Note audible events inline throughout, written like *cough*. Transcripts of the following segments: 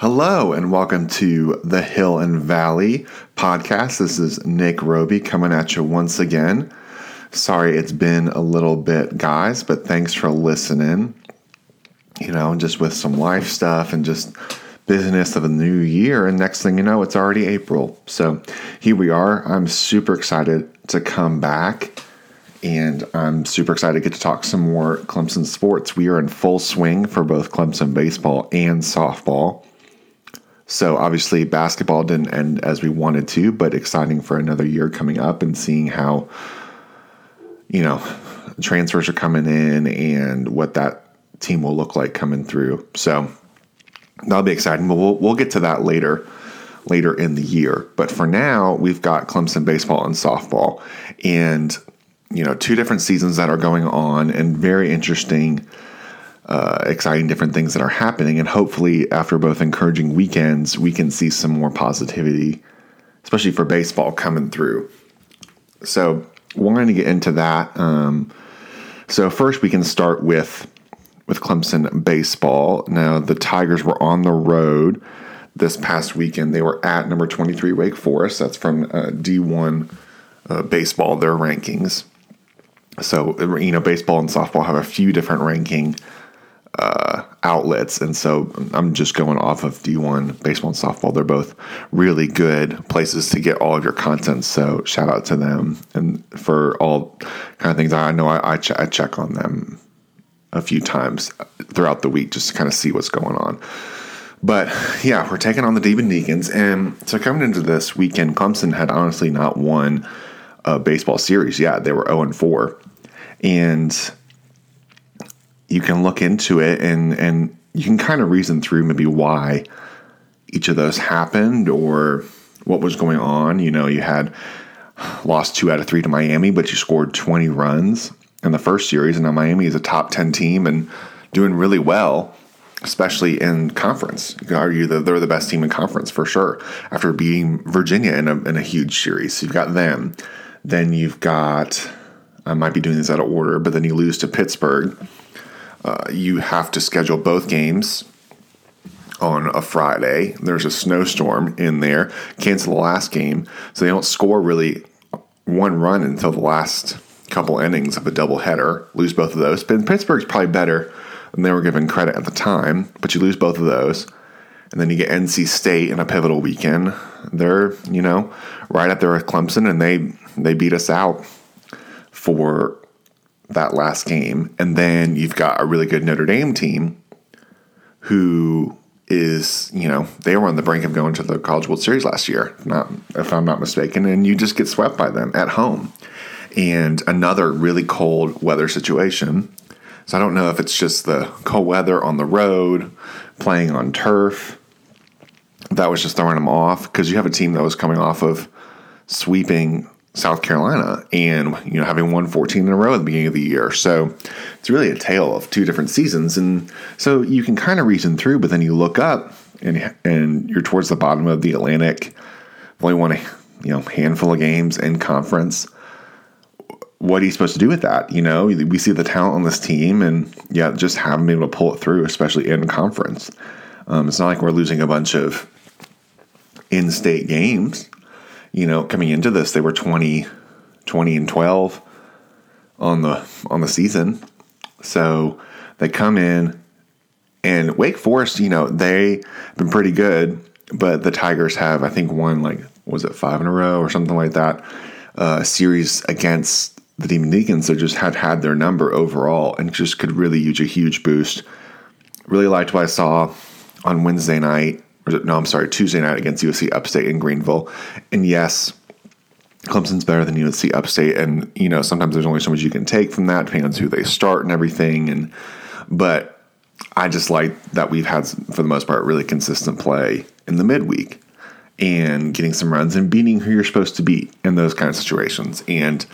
Hello, and welcome to the Hill and Valley podcast. This is Nick Roby coming at you once again. Sorry it's been a little bit, guys, but thanks for listening. You know, just with some life stuff and just business of a new year. And next thing you know, it's already April. So here we are. I'm super excited to come back. And I'm super excited to get to talk some more Clemson sports. We are in full swing for both Clemson baseball and softball. So obviously, basketball didn't end as we wanted to, but exciting for another year coming up and seeing how, you know, transfers are coming in and what that team will look like coming through. So that'll be exciting. But we'll we'll get to that later later in the year. But for now, we've got Clemson baseball and softball, and you know, two different seasons that are going on and very interesting uh, exciting different things that are happening. And hopefully, after both encouraging weekends, we can see some more positivity, especially for baseball coming through. So, wanting to get into that. Um, so, first, we can start with with Clemson baseball. Now, the Tigers were on the road this past weekend. They were at number 23 Wake Forest. That's from uh, D1 uh, baseball, their rankings. So, you know, baseball and softball have a few different ranking uh, outlets. And so I'm just going off of D1 baseball and softball. They're both really good places to get all of your content. So shout out to them and for all kind of things. I know I, I, ch- I check on them a few times throughout the week just to kind of see what's going on. But yeah, we're taking on the Demon Deacons. And so coming into this weekend, Clemson had honestly not won a baseball series yet. They were 0 and 4. And you can look into it and and you can kind of reason through maybe why each of those happened or what was going on. You know, you had lost two out of three to Miami, but you scored 20 runs in the first series. And now Miami is a top 10 team and doing really well, especially in conference. You can argue that they're the best team in conference for sure after beating Virginia in a, in a huge series. So you've got them. Then you've got, I might be doing this out of order, but then you lose to Pittsburgh uh, you have to schedule both games on a Friday. There's a snowstorm in there. Cancel the last game, so they don't score really one run until the last couple innings of a doubleheader. Lose both of those. Pittsburgh's probably better than they were given credit at the time, but you lose both of those. And then you get NC State in a pivotal weekend. They're, you know, right up there with Clemson, and they they beat us out for that last game. And then you've got a really good Notre Dame team who is, you know, they were on the brink of going to the College World Series last year, not if I'm not mistaken, and you just get swept by them at home. And another really cold weather situation. So I don't know if it's just the cold weather on the road, playing on turf. That was just throwing them off because you have a team that was coming off of sweeping South Carolina and you know having won 14 in a row at the beginning of the year. So it's really a tale of two different seasons and so you can kind of reason through but then you look up and and you're towards the bottom of the Atlantic. Only won a you know handful of games in conference. What are you supposed to do with that? You know, we see the talent on this team and yeah, just haven't been able to pull it through, especially in conference. Um, it's not like we're losing a bunch of in-state games you know, coming into this, they were 20, 20 and 12 on the on the season. So they come in and Wake Forest, you know, they've been pretty good, but the Tigers have, I think, won like was it five in a row or something like that. Uh, series against the Demon Deacons, they just had had their number overall and just could really use a huge boost. Really liked what I saw on Wednesday night no, I'm sorry, Tuesday night against USC Upstate in Greenville. And yes, Clemson's better than USC Upstate, and you know sometimes there's only so much you can take from that, depending on who they start and everything. And but I just like that we've had for the most part really consistent play in the midweek and getting some runs and beating who you're supposed to beat in those kind of situations, and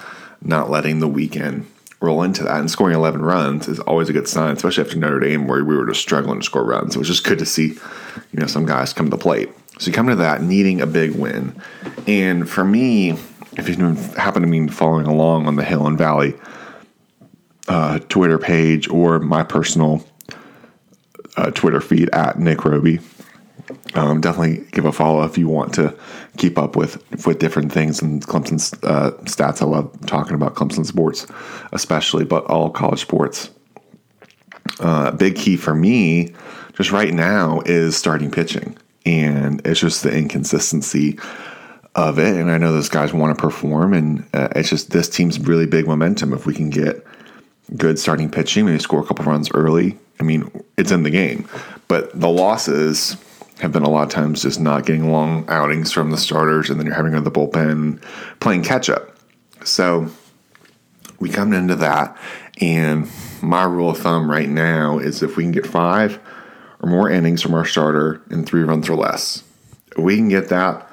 not letting the weekend roll into that. And scoring 11 runs is always a good sign, especially after Notre Dame, where we were just struggling to score runs. It was just good to see, you know, some guys come to the plate. So you come to that needing a big win. And for me, if you happen to be following along on the Hill and Valley uh, Twitter page or my personal uh, Twitter feed at Nick Roby, um, definitely give a follow if you want to keep up with with different things and Clemson's uh, stats. I love talking about Clemson sports, especially, but all college sports. Uh, big key for me, just right now, is starting pitching, and it's just the inconsistency of it. And I know those guys want to perform, and uh, it's just this team's really big momentum. If we can get good starting pitching, maybe score a couple runs early. I mean, it's in the game, but the losses have been a lot of times just not getting long outings from the starters, and then you're having to the bullpen playing catch up. So we come into that, and my rule of thumb right now is if we can get five or more innings from our starter in three runs or less, if we can get that,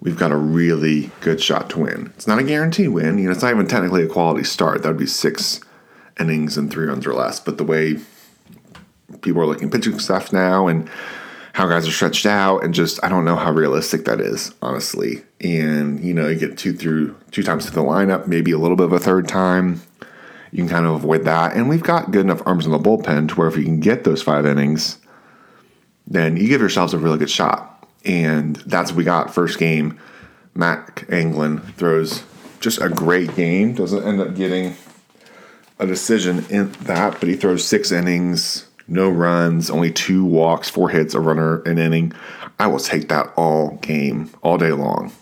we've got a really good shot to win. It's not a guarantee win. You know, it's not even technically a quality start. That would be six innings and three runs or less. But the way people are looking pitching stuff now and how guys are stretched out and just I don't know how realistic that is, honestly. And you know, you get two through two times through the lineup, maybe a little bit of a third time. You can kind of avoid that. And we've got good enough arms in the bullpen to where if you can get those five innings, then you give yourselves a really good shot. And that's what we got first game. Mack Anglin throws just a great game. Doesn't end up getting a decision in that, but he throws six innings, no runs, only two walks, four hits, a runner, an inning. I will take that all game, all day long.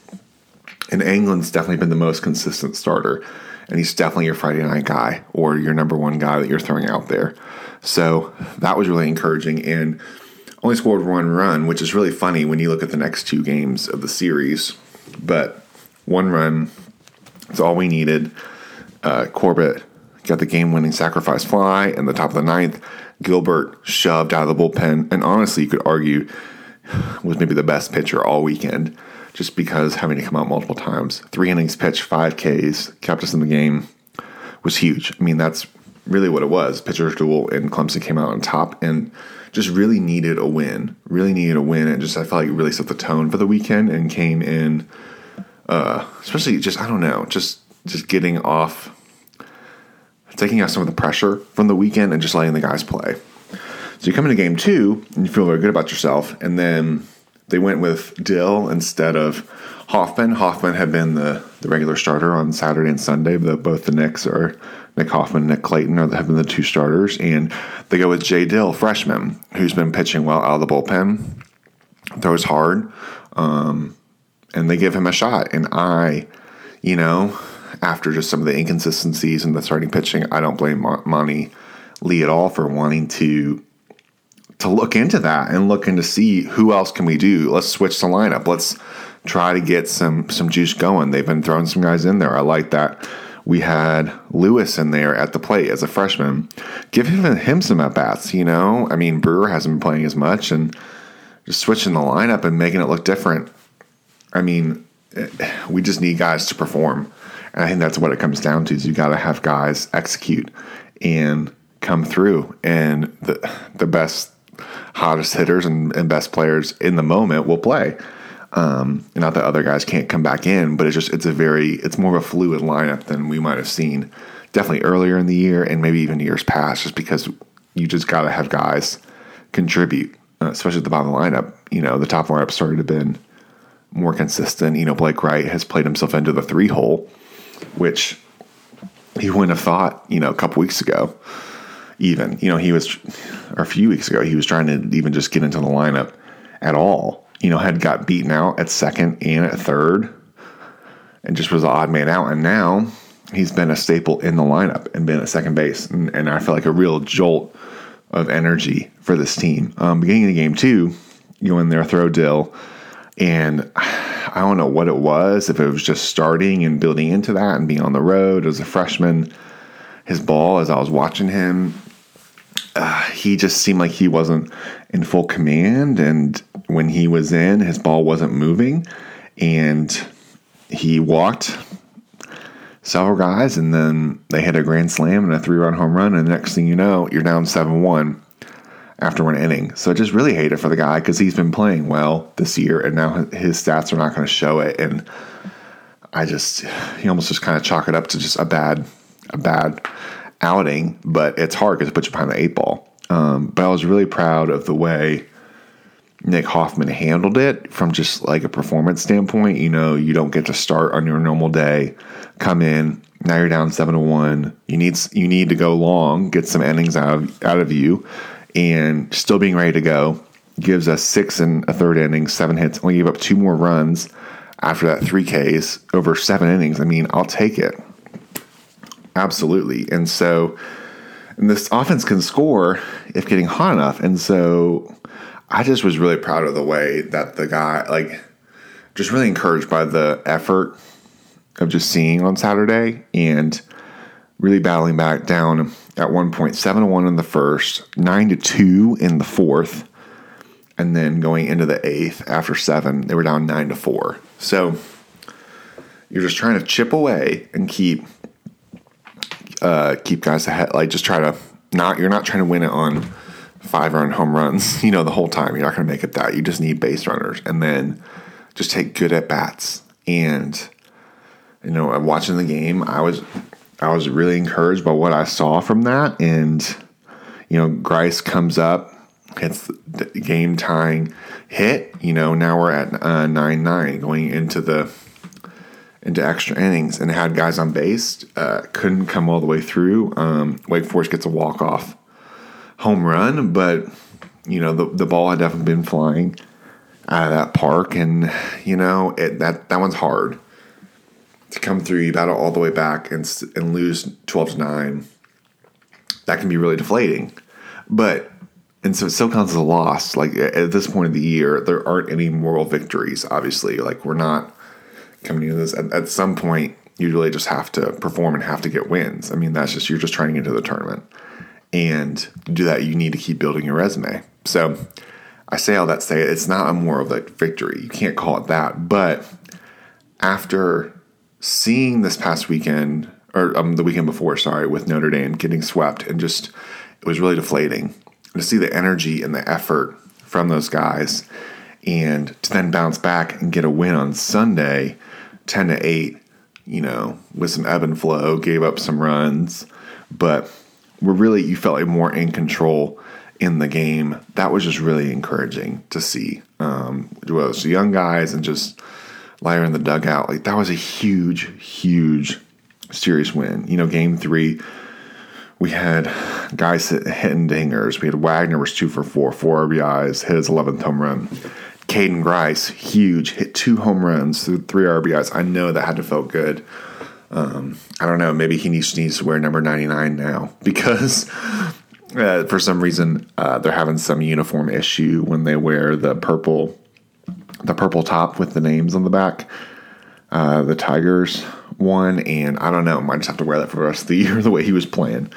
And Anglin's definitely been the most consistent starter, and he's definitely your Friday night guy or your number one guy that you're throwing out there. So that was really encouraging, and only scored one run, which is really funny when you look at the next two games of the series. But one run is all we needed. Uh, Corbett got the game winning sacrifice fly in the top of the ninth. Gilbert shoved out of the bullpen, and honestly, you could argue was maybe the best pitcher all weekend, just because having to come out multiple times. Three innings pitched, five Ks, kept us in the game, was huge. I mean, that's really what it was. Pitcher's duel, and Clemson came out on top, and just really needed a win. Really needed a win, and just I felt like it really set the tone for the weekend, and came in, uh, especially just I don't know, just just getting off taking out some of the pressure from the weekend and just letting the guys play. So you come into game two and you feel very good about yourself, and then they went with Dill instead of Hoffman. Hoffman had been the, the regular starter on Saturday and Sunday. but both the Knicks are Nick Hoffman and Nick Clayton are, have been the two starters, and they go with Jay Dill, freshman, who's been pitching well out of the bullpen, throws hard, um, and they give him a shot. And I, you know, after just some of the inconsistencies in the starting pitching, I don't blame Monte Lee at all for wanting to to look into that and looking to see who else can we do. Let's switch the lineup. Let's try to get some some juice going. They've been throwing some guys in there. I like that. We had Lewis in there at the plate as a freshman. Give him, him some at bats. You know, I mean Brewer hasn't been playing as much, and just switching the lineup and making it look different. I mean, eh, we just need guys to perform. And I think that's what it comes down to is you got to have guys execute and come through. And the, the best, hottest hitters and, and best players in the moment will play. Um, not that other guys can't come back in, but it's just, it's a very, it's more of a fluid lineup than we might have seen definitely earlier in the year and maybe even years past, just because you just got to have guys contribute, uh, especially at the bottom of the lineup. You know, the top lineup started to been more consistent. You know, Blake Wright has played himself into the three hole which he wouldn't have thought, you know, a couple weeks ago. Even, you know, he was, or a few weeks ago, he was trying to even just get into the lineup at all. You know, had got beaten out at second and at third, and just was the odd man out. And now he's been a staple in the lineup and been at second base. And, and I feel like a real jolt of energy for this team. Um, beginning of the game, too, you go in there, throw Dill, and I don't know what it was, if it was just starting and building into that and being on the road as a freshman. His ball, as I was watching him, uh, he just seemed like he wasn't in full command. And when he was in, his ball wasn't moving. And he walked several guys, and then they hit a grand slam and a three run home run. And the next thing you know, you're down 7 1 after one inning. So I just really hate it for the guy because he's been playing well this year, and now his stats are not going to show it. And I just he almost just kind of chalk it up to just a bad a bad outing. But it's hard because it puts you behind the eight ball. Um, but I was really proud of the way Nick Hoffman handled it from just like a performance standpoint. You know, you don't get to start on your normal day, come in, now you're down seven to one. You need you need to go long, get some innings out of out of you, and still being ready to go. Gives us six and a third inning, seven hits, only gave up two more runs after that three Ks over seven innings. I mean, I'll take it. Absolutely. And so and this offense can score if getting hot enough. And so I just was really proud of the way that the guy, like, just really encouraged by the effort of just seeing on Saturday and really battling back down at 1.71 in the first, nine to two in the fourth, and then going into the eighth after seven, they were down nine to four. So you're just trying to chip away and keep uh, keep guys ahead. Like just try to not you're not trying to win it on five run home runs. *laughs* You know the whole time you're not going to make it that. You just need base runners, and then just take good at bats. And you know, watching the game, I was I was really encouraged by what I saw from that. And you know, Grice comes up, hits the game tying hit. You know, now we're at uh, nine nine going into the into extra innings and had guys on base. Uh, couldn't come all the way through. Um, Wake Forest gets a walk off home run, but you know the the ball had definitely been flying out of that park, and you know it, that that one's hard to come through. You battle all the way back and and lose twelve to nine. That can be really deflating, but and so it a loss. Like at this point of the year, there aren't any moral victories. Obviously, like we're not coming into this. At, at, some point, you really just have to perform and have to get wins. I mean, that's just you're just trying to get into the tournament, and to do that, you need to keep building your resume. So, I say all that to say it's not a moral victory. You can't call it that. But after seeing this past weekend or um, the weekend before, sorry, with Notre Dame getting swept, and just it was really deflating to see the energy and the effort from those guys and to then bounce back and get a win on Sunday 10 to 8, you know, with some ebb and flow, gave up some runs, but we're really, you felt like more in control in the game. That was just really encouraging to see. Um, the young guys and just liar in the dugout. Like that was a huge, huge serious win. You know, game three, we had guys hitting dingers. We had Wagner was two for four, four RBIs, hit his 11th home run. Caden Grice, huge, hit two home runs three RBIs. I know that had to felt good. Um, I don't know. Maybe he needs, needs to wear number 99 now *laughs* because uh, for some reason uh, they're having some uniform issue when they wear the purple, the purple top with the names on the back. Uh, the Tigers one, and I don't know. Might just have to wear that for the rest of the *laughs* year. The way he was playing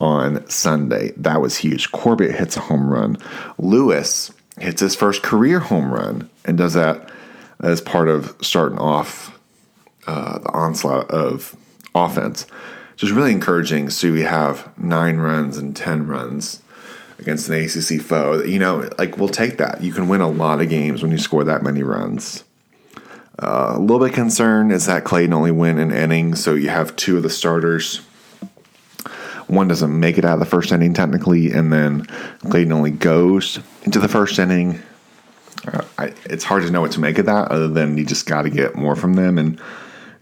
on Sunday, that was huge. Corbett hits a home run. Lewis hits his first career home run and does that as part of starting off uh, the onslaught of offense. Just really encouraging. So we have nine runs and 10 runs against an ACC foe. You know, like we'll take that. You can win a lot of games when you score that many runs. Uh, a little bit concerned is that Clayton only win an inning, so you have two of the starters one doesn't make it out of the first inning technically, and then Clayton only goes into the first inning. Uh, I, it's hard to know what to make of that, other than you just got to get more from them. And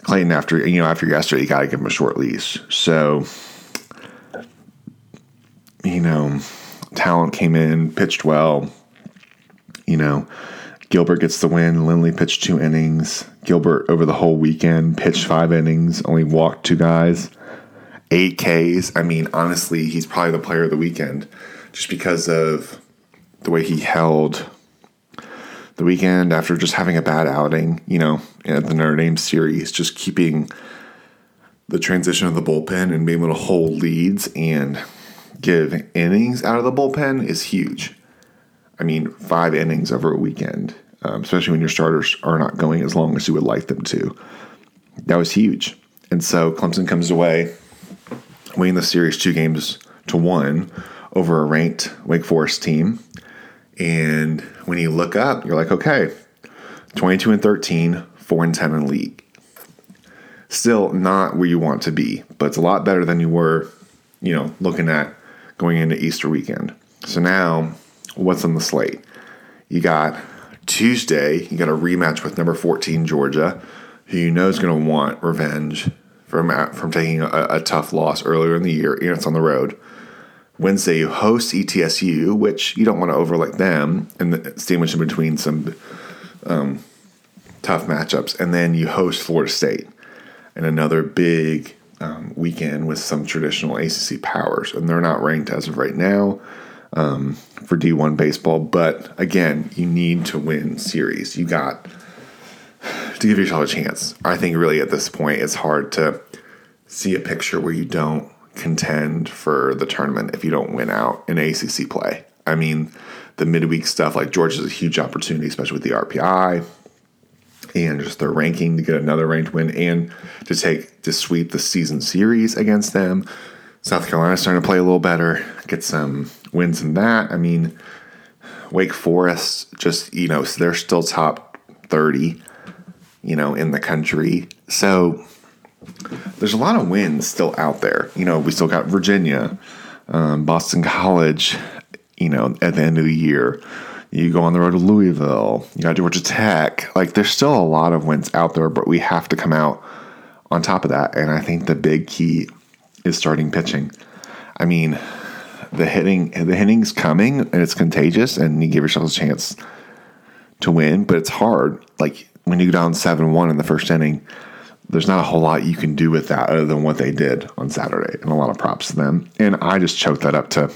Clayton, after you know, after yesterday, you got to give him a short leash. So, you know, Tallent came in, pitched well. You know, Gilbert gets the win. Lindley pitched two innings. Gilbert over the whole weekend pitched five innings, only walked two guys eight Ks. I mean, honestly, he's probably the player of the weekend just because of the way he held the weekend after just having a bad outing, you know, at the Notre Dame series, just keeping the transition of the bullpen and being able to hold leads and give innings out of the bullpen is huge. I mean, five innings over a weekend, um, especially when your starters are not going as long as you would like them to. That was huge. And so Clemson comes away winning the series two games to one over a ranked Wake Forest team. And when you look up, you're like, okay, 22 and 13, 4 and 10 in league. Still not where you want to be, but it's a lot better than you were, you know, looking at going into Easter weekend. So now, what's on the slate? You got Tuesday, you got a rematch with number 14 Georgia, who you know is going to want revenge from from taking a, a, tough loss earlier in the year, and it's on the road. Wednesday, you host ETSU, which you don't want to overlook them, and sandwich in between some um, tough matchups, and then you host Florida State, and another big um, weekend with some traditional ACC powers, and they're not ranked as of right now um, for D1 baseball. But again, you need to win series. You got to give yourself a chance. I think really at this point, it's hard to see a picture where you don't contend for the tournament if you don't win out in ACC play. I mean, the midweek stuff like Georgia's a huge opportunity, especially with the RPI and just their ranking to get another ranked win and to take to sweep the season series against them. South Carolina's starting to play a little better, get some wins in that. I mean, Wake Forest just, you know, they're still top 30, you know, in the country. So there's a lot of wins still out there. You know, we still got Virginia, um, Boston College, you know, at the end of the year. You go on the road to Louisville, you got Georgia Tech. Like, there's still a lot of wins out there, but we have to come out on top of that. And I think the big key is starting pitching. I mean, the hitting the hitting's coming and it's contagious and you give yourself a chance to win, but it's hard. Like when you go down seven one in the first inning, there's not a whole lot you can do with that other than what they did on Saturday, and a lot of props to them. And I just choked that up to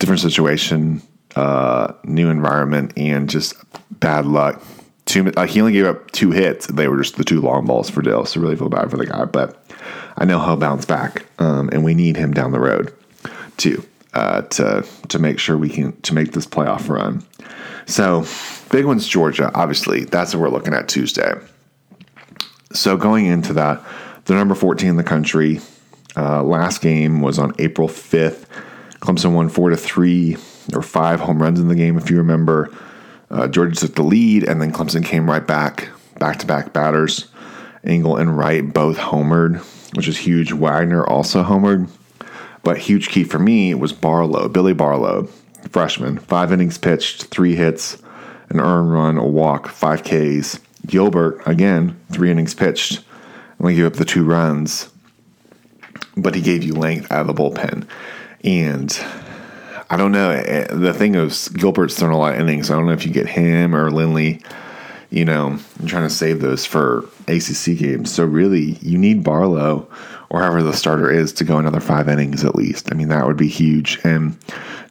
different situation, uh, new environment, and just bad luck. Two, uh, he only gave up two hits. They were just the two long balls for Dill, so really feel bad for the guy. But I know he'll bounce back, um, and we need him down the road too uh, to to make sure we can to make this playoff run. So big one's Georgia. Obviously, that's what we're looking at Tuesday. So going into that, the number 14 in the country. Uh, last game was on April 5th. Clemson won four to three or five home runs in the game, if you remember. Uh, Georgia took the lead, and then Clemson came right back, back to back batters. Ingle and Wright both homered, which is huge. Wagner also homered. But huge key for me was Barlow, Billy Barlow, freshman, five innings pitched, three hits, an earned run, a walk, five Ks. Gilbert, again, three innings pitched, only gave up the two runs, but he gave you length out of the bullpen. And I don't know. Eh, the thing is, Gilbert's thrown a lot of innings. I don't know if you get him or Lindley. You know, I'm trying to save those for ACC games. So really, you need Barlow or however the starter is to go another five innings at least. I mean, that would be huge. And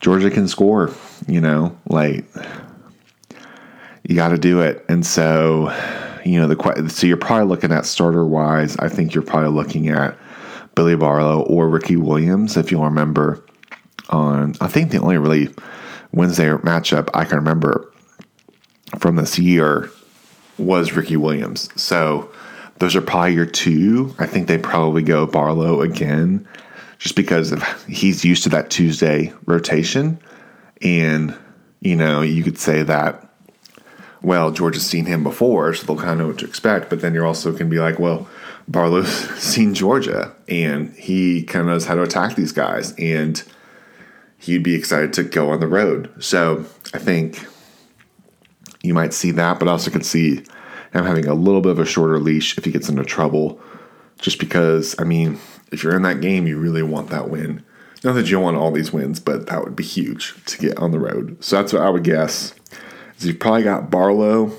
Georgia can score. You know, like you got to do it. And so, you know, the so you're probably looking at starter wise. I think you're probably looking at Billy Barlow or Ricky Williams, if you'll remember. On I think the only really Wednesday matchup I can remember from this year was Ricky Williams. So those are probably your two. I think they probably go Barlow again, just because of, he's used to that Tuesday rotation, and you know you could say that. Well, Georgia has seen him before, so they'll kind of know what to expect. But then you're also can be like, well, Barlow's *laughs* seen Georgia, and he kind of knows how to attack these guys, and he'd be excited to go on the road. So I think you might see that, but I also could see him having a little bit of a shorter leash if he gets into trouble. Just because, I mean, if you're in that game, you really want that win. Not that you want all these wins, but that would be huge to get on the road. So that's what I would guess. Is you've probably got Barlow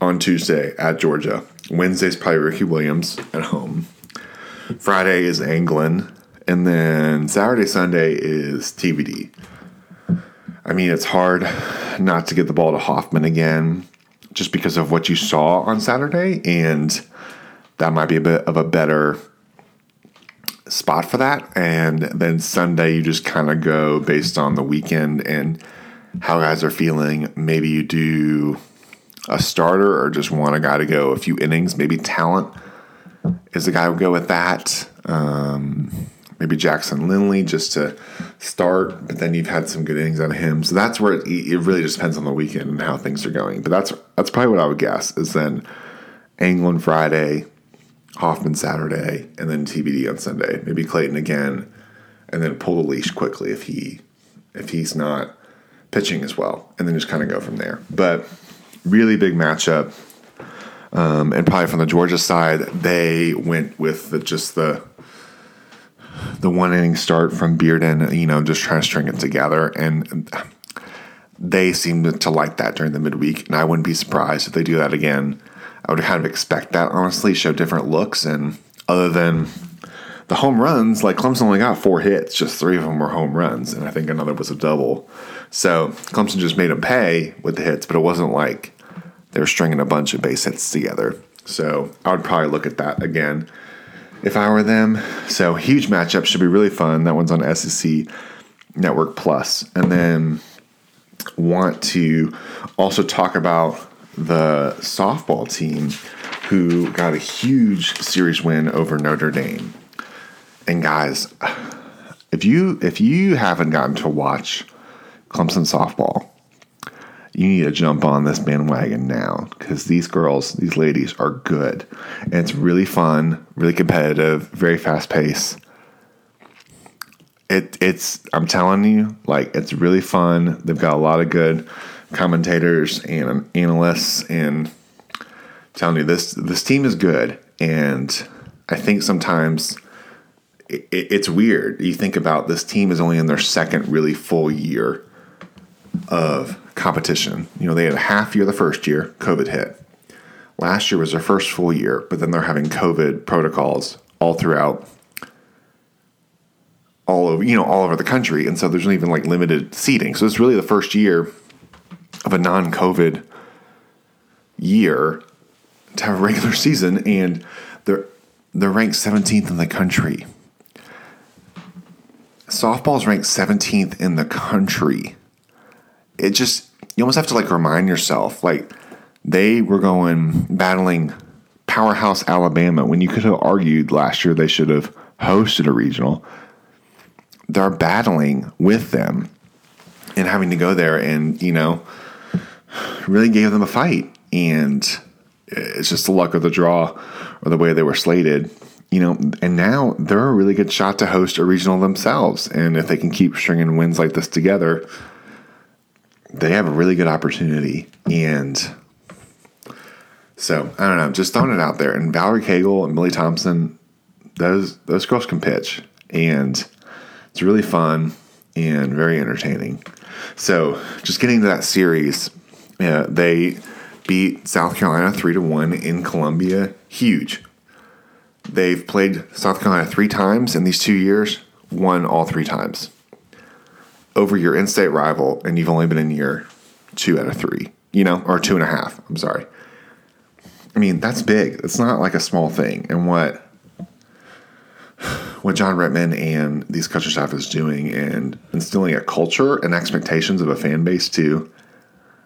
on Tuesday at Georgia. Wednesday's probably Ricky Williams at home. Friday is Anglin. And then Saturday, Sunday is TBD. I mean, it's hard not to get the ball to Hoffman again just because of what you saw on Saturday. And that might be a bit of a better spot for that. And then Sunday, you just kind of go based on the weekend and how guys are feeling. Maybe you do a starter or just want a guy to go a few innings. Maybe Tallent is the guy who go with that. Um, maybe Jackson Lindley just to start, but then you've had some good innings of him. So that's where it, it, really just depends on the weekend and how things are going. But that's that's probably what I would guess is then Anglin Friday, Hoffman Saturday, and then TBD on Sunday. Maybe Clayton again, and then pull the leash quickly if he if he's not pitching as well, and then just kind of go from there. But really big matchup. Um, and probably from the Georgia side, they went with the, just the the one inning start from Bearden, you know, just trying to string it together. And they seemed to like that during the midweek. And I wouldn't be surprised if they do that again. I would kind of expect that, honestly, show different looks. And other than the home runs, like Clemson only got four hits, just three of them were home runs. And I think another was a double. So Clemson just made them pay with the hits, but it wasn't like they were stringing a bunch of base hits together. So I would probably look at that again if I were them. So huge matchup should be really fun. That one's on SEC Network Plus, and then want to also talk about the softball team who got a huge series win over Notre Dame. And guys, if you if you haven't gotten to watch Clemson softball, you need to jump on this bandwagon now because these girls, these ladies are good. And it's really fun, really competitive, very fast paced. It, it's, I'm telling you, like, it's really fun. They've got a lot of good commentators and analysts. And I'm telling you, this, this team is good. And I think sometimes it, it's weird. You think about this team is only in their second really full year of competition. You know, they had a half year the first year, COVID hit. Last year was their first full year, but then they're having COVID protocols all throughout all over, you know, all over the country. And so there's not even like limited seating. So it's really the first year of a non-COVID year to have a regular *laughs* season and they're they're ranked 17th in the country. Softball is ranked 17th in the country it just you almost have to like remind yourself like they were going battling powerhouse Alabama when you could have argued last year they should have hosted a regional. They're battling with them and having to go there and, you know, really gave them a fight. And it's just the luck of the draw or the way they were slated, you know. And now they're a really good shot to host a regional themselves. And if they can keep stringing wins like this together, they have a really good opportunity. And so I don't know, just throwing it out there. And Valerie Cagle and Millie Thompson, those those girls can pitch, and it's really fun and very entertaining. So just getting to that series, uh, they beat South Carolina three to one in Columbia. Huge. They've played South Carolina three times in these two years, won all three times over your in-state rival, and you've only been in year two out of three, you know, or two and a half. I'm sorry. I mean, that's big. It's not like a small thing. And what what John Rittman and these coaching staff is doing and instilling a culture and expectations of a fan base too.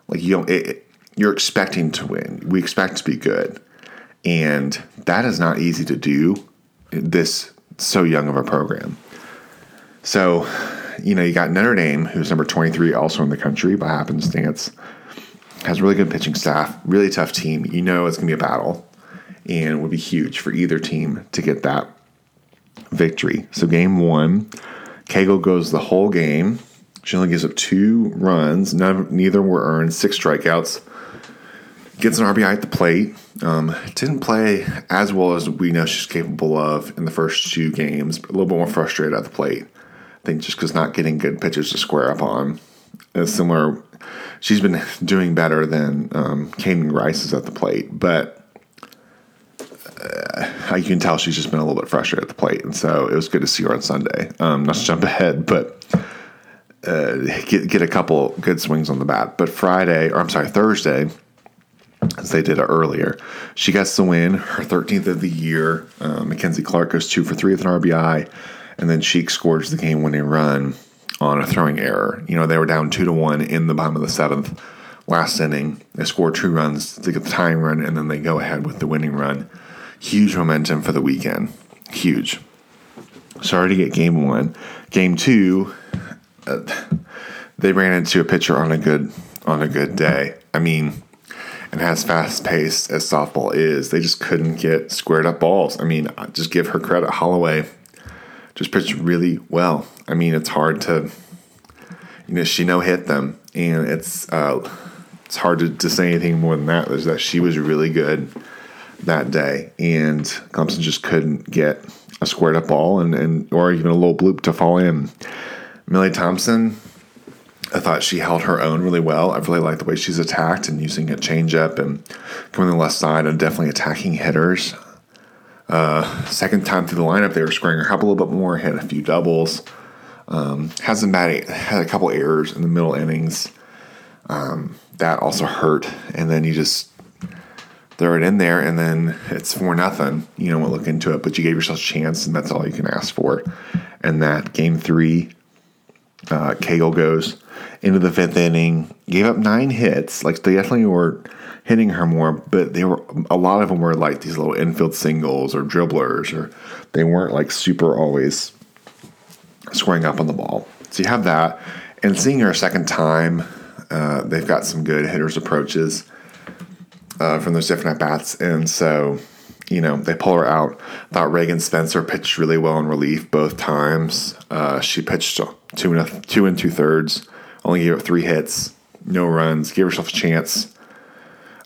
Like you don't, it, you're expecting to win. We expect to be good, and that is not easy to do. This so young of a program. So you know, you got Notre Dame, who's number 23, also in the country by happenstance, has really good pitching staff, really tough team. You know it's going to be a battle, and it would be huge for either team to get that victory. So, game one, Cagle goes the whole game. She only gives up two runs, none, neither were earned, six strikeouts. Gets an RBI at the plate. Um, didn't play as well as we know she's capable of in the first two games, a little bit more frustrated at the plate. I think just because not getting good pitches to square up on. is similar, she's been doing better than um, Caden Grice is at the plate, but uh, you can tell she's just been a little bit frustrated at the plate, and so it was good to see her on Sunday. Um, not to jump ahead, but uh, get get a couple good swings on the bat. But Friday, or I'm sorry, Thursday, as they did it earlier, she gets the win, her 13th of the year. Uh, McKenzie Clark goes two for three with an RBI and then Sheik scores the game winning run on a throwing error. You know, they were down two to one in the bottom of the seventh last inning. They score two runs to get the tying run, and then they go ahead with the winning run. Huge momentum for the weekend. Huge. Sorry to get game one. Game two, uh, they ran into a pitcher on a good on a good day. I mean, and as fast paced as softball is, they just couldn't get squared up balls. I mean, just give her credit. Holloway just pitched really well. I mean, it's hard to you know, she no hit them, and it's uh, it's hard to, to say anything more than that. Is that she was really good that day, and Clemson just couldn't get a squared up ball and, and or even a little bloop to fall in. Millie Thompson, I thought she held her own really well. I really like the way she's attacked and using a changeup and coming to the left side and definitely attacking hitters. Uh, second time through the lineup, they were squaring her up a little bit more, hit a few doubles. Um, hasn't bad, had a couple errors in the middle innings. Um, that also hurt. And then you just throw it in there, and then it's for nothing. You don't look into it, but you gave yourself a chance, and that's all you can ask for. And that game three, uh, Cagle goes into the fifth inning, gave up nine hits. Like they definitely were hitting her more, but they were a lot of them were like these little infield singles or dribblers, or they weren't like super always scoring up on the ball. So you have that, and seeing her a second time, uh, they've got some good hitters approaches uh, from those different at bats, and so you know they pull her out. Thought Reagan Spencer pitched really well in relief both times. Uh, she pitched two and a, two and two thirds, only gave up three hits, no runs, gave herself a chance.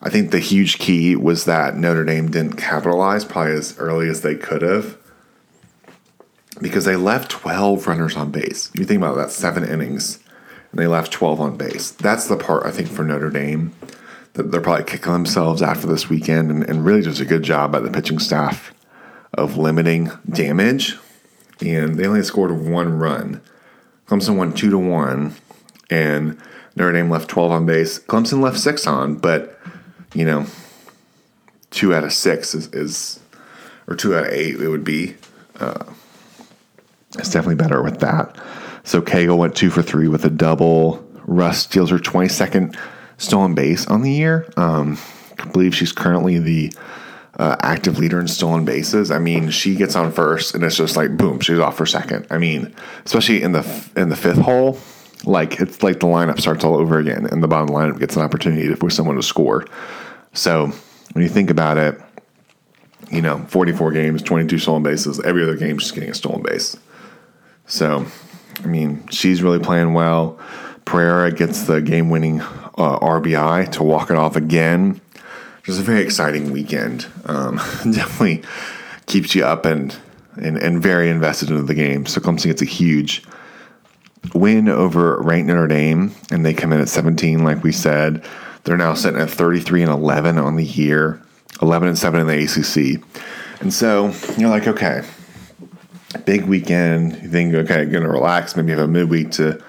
I think the huge key was that Notre Dame didn't capitalize probably as early as they could have because they left 12 runners on base. You think about that, seven innings, and they left 12 on base. That's the part I think for Notre Dame that they're probably kicking themselves after this weekend and, and really does a good job by the pitching staff of limiting damage. And they only scored one run. Clemson won two to one, and Notre Dame left 12 on base. Clemson left six on, but you know, two out of six is, is or two out of eight, it would be. Uh, it's definitely better with that. So Cagle went two for three with a double. Russ steals her 22nd stolen base on the year. Um, I believe she's currently the uh, active leader in stolen bases. I mean, she gets on first, and it's just like boom, she's off for second. I mean, especially in the in the fifth hole, like it's like the lineup starts all over again, and the bottom lineup gets an opportunity for someone to score. So when you think about it, you know, 44 games, 22 stolen bases, every other game she's getting a stolen base. So, I mean, she's really playing well. Pereira gets the game winning uh, RBI to walk it off again. Just a very exciting weekend. Um, *laughs* definitely keeps you up and, and, and very invested into the game. So Clemson gets a huge win over ranked Notre Dame, and they come in at 17, like we said. They're now sitting at 33 and 11 on the year, 11 and 7 in the ACC. And so you're like, okay, big weekend. You think, okay, going to relax, maybe have a midweek to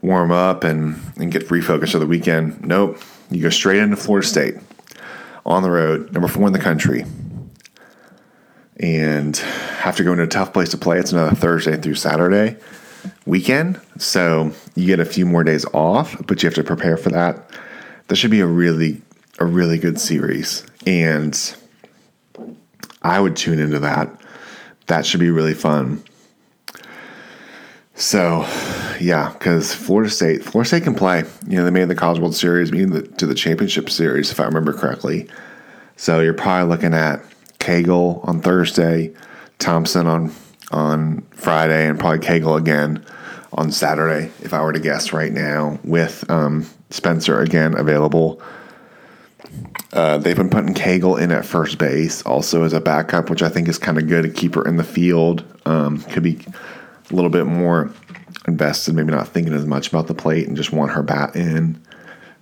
warm up and, and get refocused for the weekend. Nope. You go straight into Florida State on the road, number four in the country, and have to go into a tough place to play. It's another Thursday through Saturday weekend. So you get a few more days off, but you have to prepare for that. That should be a really, a really good series. And I would tune into that. That should be really fun. So, yeah, because Florida State, Florida State can play. You know, they made the College World Series, meaning to the championship series, if I remember correctly. So you're probably looking at Cagle on Thursday, Thompson on on Friday, and probably Cagle again on Saturday, if I were to guess right now, with um, Spencer again available. Uh, they've been putting Cagle in at first base, also as a backup, which I think is kind of good to keep her in the field. Um, could be a little bit more invested, maybe not thinking as much about the plate and just want her bat in.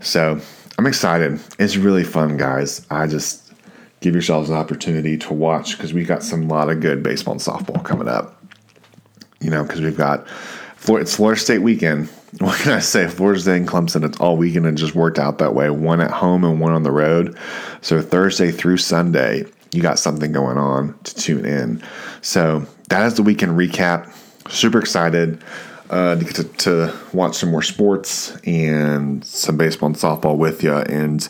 So I'm excited. It's really fun, guys. I just give yourselves an opportunity to watch because we got some lot of good baseball and softball coming up. You know, because we've got Florida, it's Florida State weekend. *laughs* What can I say? Florida and Clemson, it's all weekend and just worked out that way. One at home and one on the road. So Thursday through Sunday, you got something going on to tune in. So that is the weekend recap super excited uh, to get to, to, watch some more sports and some baseball and softball with you. And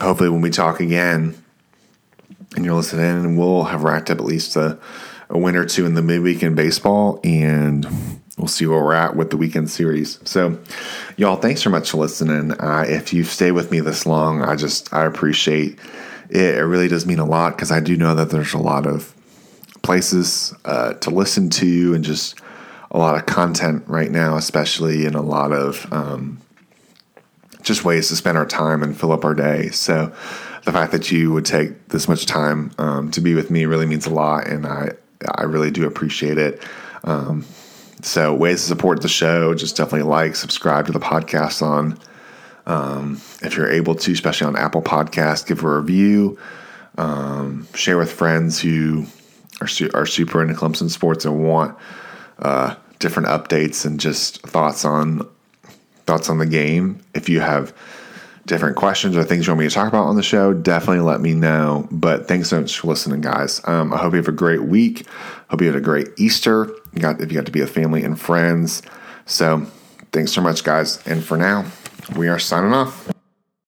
hopefully, when we talk again and you're listening, we'll have racked up at least a, a win or two in the midweek in baseball, and we'll see where we're at with the weekend series. So, y'all, thanks so much for listening. Uh, if you've stayed with me this long, I just I appreciate it. It really does mean a lot because I do know that there's a lot of places uh, to listen to and just a lot of content right now, especially in a lot of um, just ways to spend our time and fill up our day. So the fact that you would take this much time um, to be with me really means a lot, and I I really do appreciate it. Um, so ways to support the show, just definitely like, subscribe to the podcast on um, if you're able to, especially on Apple Podcast, give a review, um, share with friends who are su- are super into Clemson sports and want uh, different updates and just thoughts on thoughts on the game. If you have different questions or things you want me to talk about on the show, definitely let me know. But thanks so much for listening, guys. Um, I hope you have a great week. Hope you had a great Easter. You got if you got to be with family and friends. So thanks so much, guys. And for now, we are signing off.